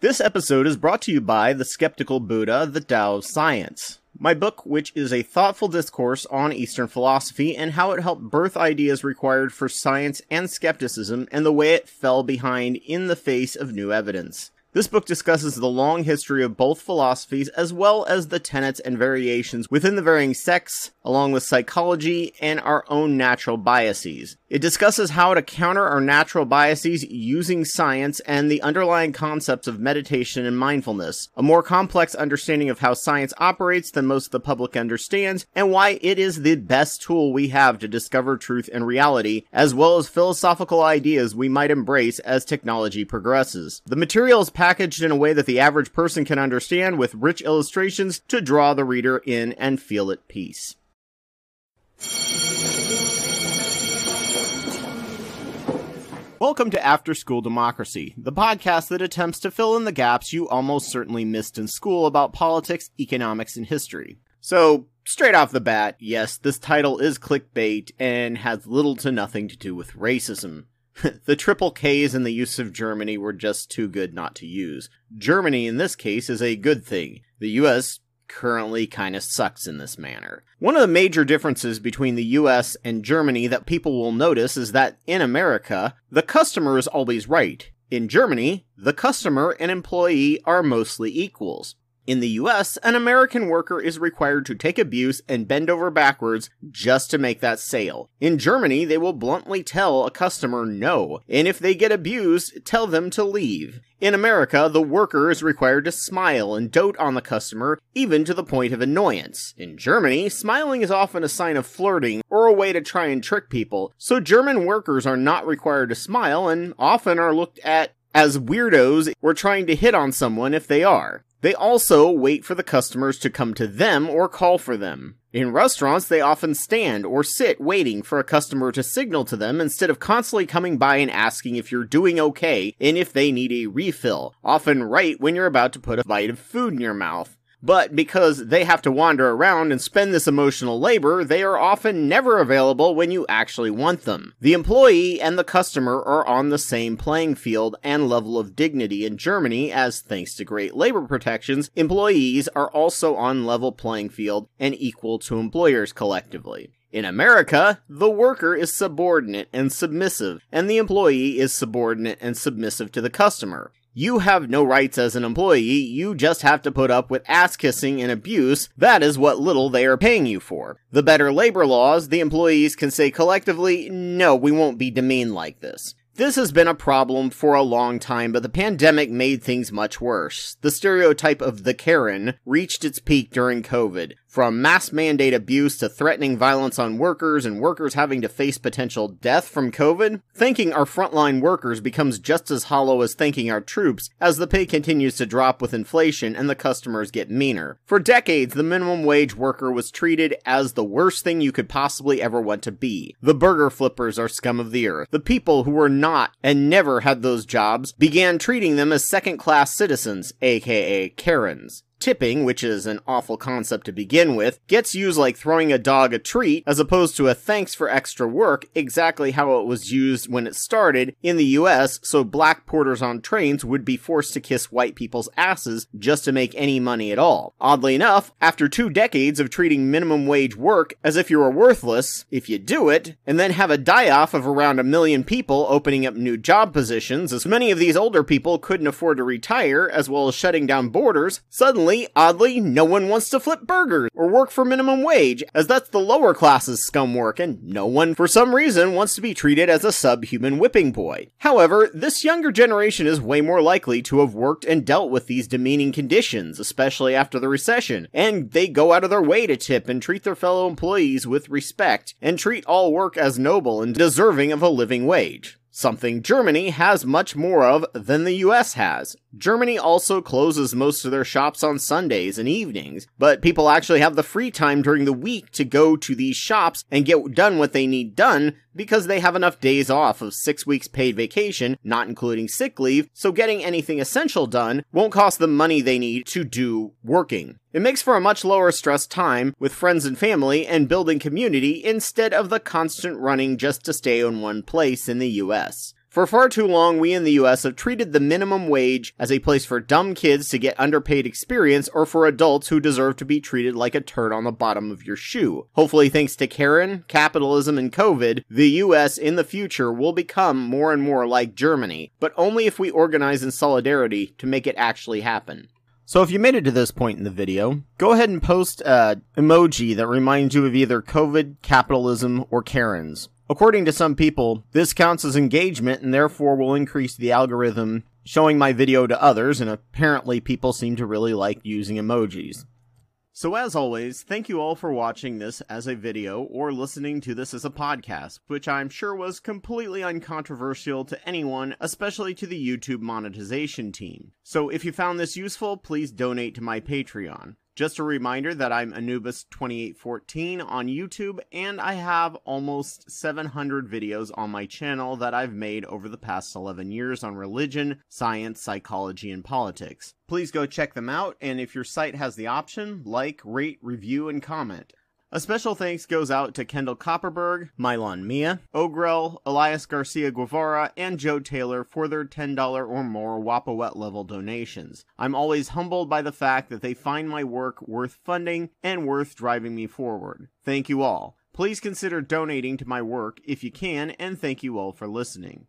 This episode is brought to you by The Skeptical Buddha, The Tao of Science. My book, which is a thoughtful discourse on Eastern philosophy and how it helped birth ideas required for science and skepticism and the way it fell behind in the face of new evidence. This book discusses the long history of both philosophies as well as the tenets and variations within the varying sects, along with psychology and our own natural biases. It discusses how to counter our natural biases using science and the underlying concepts of meditation and mindfulness, a more complex understanding of how science operates than most of the public understands, and why it is the best tool we have to discover truth and reality, as well as philosophical ideas we might embrace as technology progresses. The material is packaged in a way that the average person can understand with rich illustrations to draw the reader in and feel at peace. Welcome to After School Democracy, the podcast that attempts to fill in the gaps you almost certainly missed in school about politics, economics, and history. So, straight off the bat, yes, this title is clickbait and has little to nothing to do with racism. the triple K's in the use of Germany were just too good not to use. Germany, in this case, is a good thing. The US currently kind of sucks in this manner. One of the major differences between the US and Germany that people will notice is that in America, the customer is always right. In Germany, the customer and employee are mostly equals. In the US, an American worker is required to take abuse and bend over backwards just to make that sale. In Germany, they will bluntly tell a customer no, and if they get abused, tell them to leave. In America, the worker is required to smile and dote on the customer, even to the point of annoyance. In Germany, smiling is often a sign of flirting or a way to try and trick people, so German workers are not required to smile and often are looked at as weirdos or trying to hit on someone if they are. They also wait for the customers to come to them or call for them. In restaurants, they often stand or sit waiting for a customer to signal to them instead of constantly coming by and asking if you're doing okay and if they need a refill, often right when you're about to put a bite of food in your mouth. But because they have to wander around and spend this emotional labor, they are often never available when you actually want them. The employee and the customer are on the same playing field and level of dignity in Germany, as thanks to great labor protections, employees are also on level playing field and equal to employers collectively. In America, the worker is subordinate and submissive, and the employee is subordinate and submissive to the customer. You have no rights as an employee, you just have to put up with ass kissing and abuse. That is what little they are paying you for. The better labor laws, the employees can say collectively, no, we won't be demeaned like this. This has been a problem for a long time, but the pandemic made things much worse. The stereotype of the Karen reached its peak during COVID. From mass mandate abuse to threatening violence on workers and workers having to face potential death from COVID, thanking our frontline workers becomes just as hollow as thanking our troops as the pay continues to drop with inflation and the customers get meaner. For decades, the minimum wage worker was treated as the worst thing you could possibly ever want to be. The burger flippers are scum of the earth. The people who were not and never had those jobs began treating them as second class citizens, aka Karens. Tipping, which is an awful concept to begin with, gets used like throwing a dog a treat as opposed to a thanks for extra work, exactly how it was used when it started in the US, so black porters on trains would be forced to kiss white people's asses just to make any money at all. Oddly enough, after two decades of treating minimum wage work as if you were worthless, if you do it, and then have a die off of around a million people opening up new job positions, as many of these older people couldn't afford to retire, as well as shutting down borders, suddenly oddly, no one wants to flip burgers or work for minimum wage, as that's the lower classes scum work, and no one, for some reason, wants to be treated as a subhuman whipping boy. However, this younger generation is way more likely to have worked and dealt with these demeaning conditions, especially after the recession, and they go out of their way to tip and treat their fellow employees with respect, and treat all work as noble and deserving of a living wage something Germany has much more of than the US has. Germany also closes most of their shops on Sundays and evenings, but people actually have the free time during the week to go to these shops and get done what they need done because they have enough days off of six weeks paid vacation, not including sick leave, so getting anything essential done won't cost them money they need to do working. It makes for a much lower stress time with friends and family and building community instead of the constant running just to stay in one place in the US. For far too long, we in the US have treated the minimum wage as a place for dumb kids to get underpaid experience or for adults who deserve to be treated like a turd on the bottom of your shoe. Hopefully, thanks to Karen, capitalism, and COVID, the US in the future will become more and more like Germany, but only if we organize in solidarity to make it actually happen. So if you made it to this point in the video, go ahead and post a emoji that reminds you of either COVID, capitalism, or Karens. According to some people, this counts as engagement and therefore will increase the algorithm showing my video to others, and apparently people seem to really like using emojis. So as always, thank you all for watching this as a video or listening to this as a podcast, which I'm sure was completely uncontroversial to anyone, especially to the YouTube monetization team. So if you found this useful, please donate to my Patreon. Just a reminder that I'm Anubis2814 on YouTube, and I have almost 700 videos on my channel that I've made over the past 11 years on religion, science, psychology, and politics. Please go check them out, and if your site has the option, like, rate, review, and comment. A special thanks goes out to Kendall Copperberg, Mylon Mia, Ogrel, Elias Garcia Guevara, and Joe Taylor for their $10 or more Wapawet level donations. I'm always humbled by the fact that they find my work worth funding and worth driving me forward. Thank you all. Please consider donating to my work if you can, and thank you all for listening.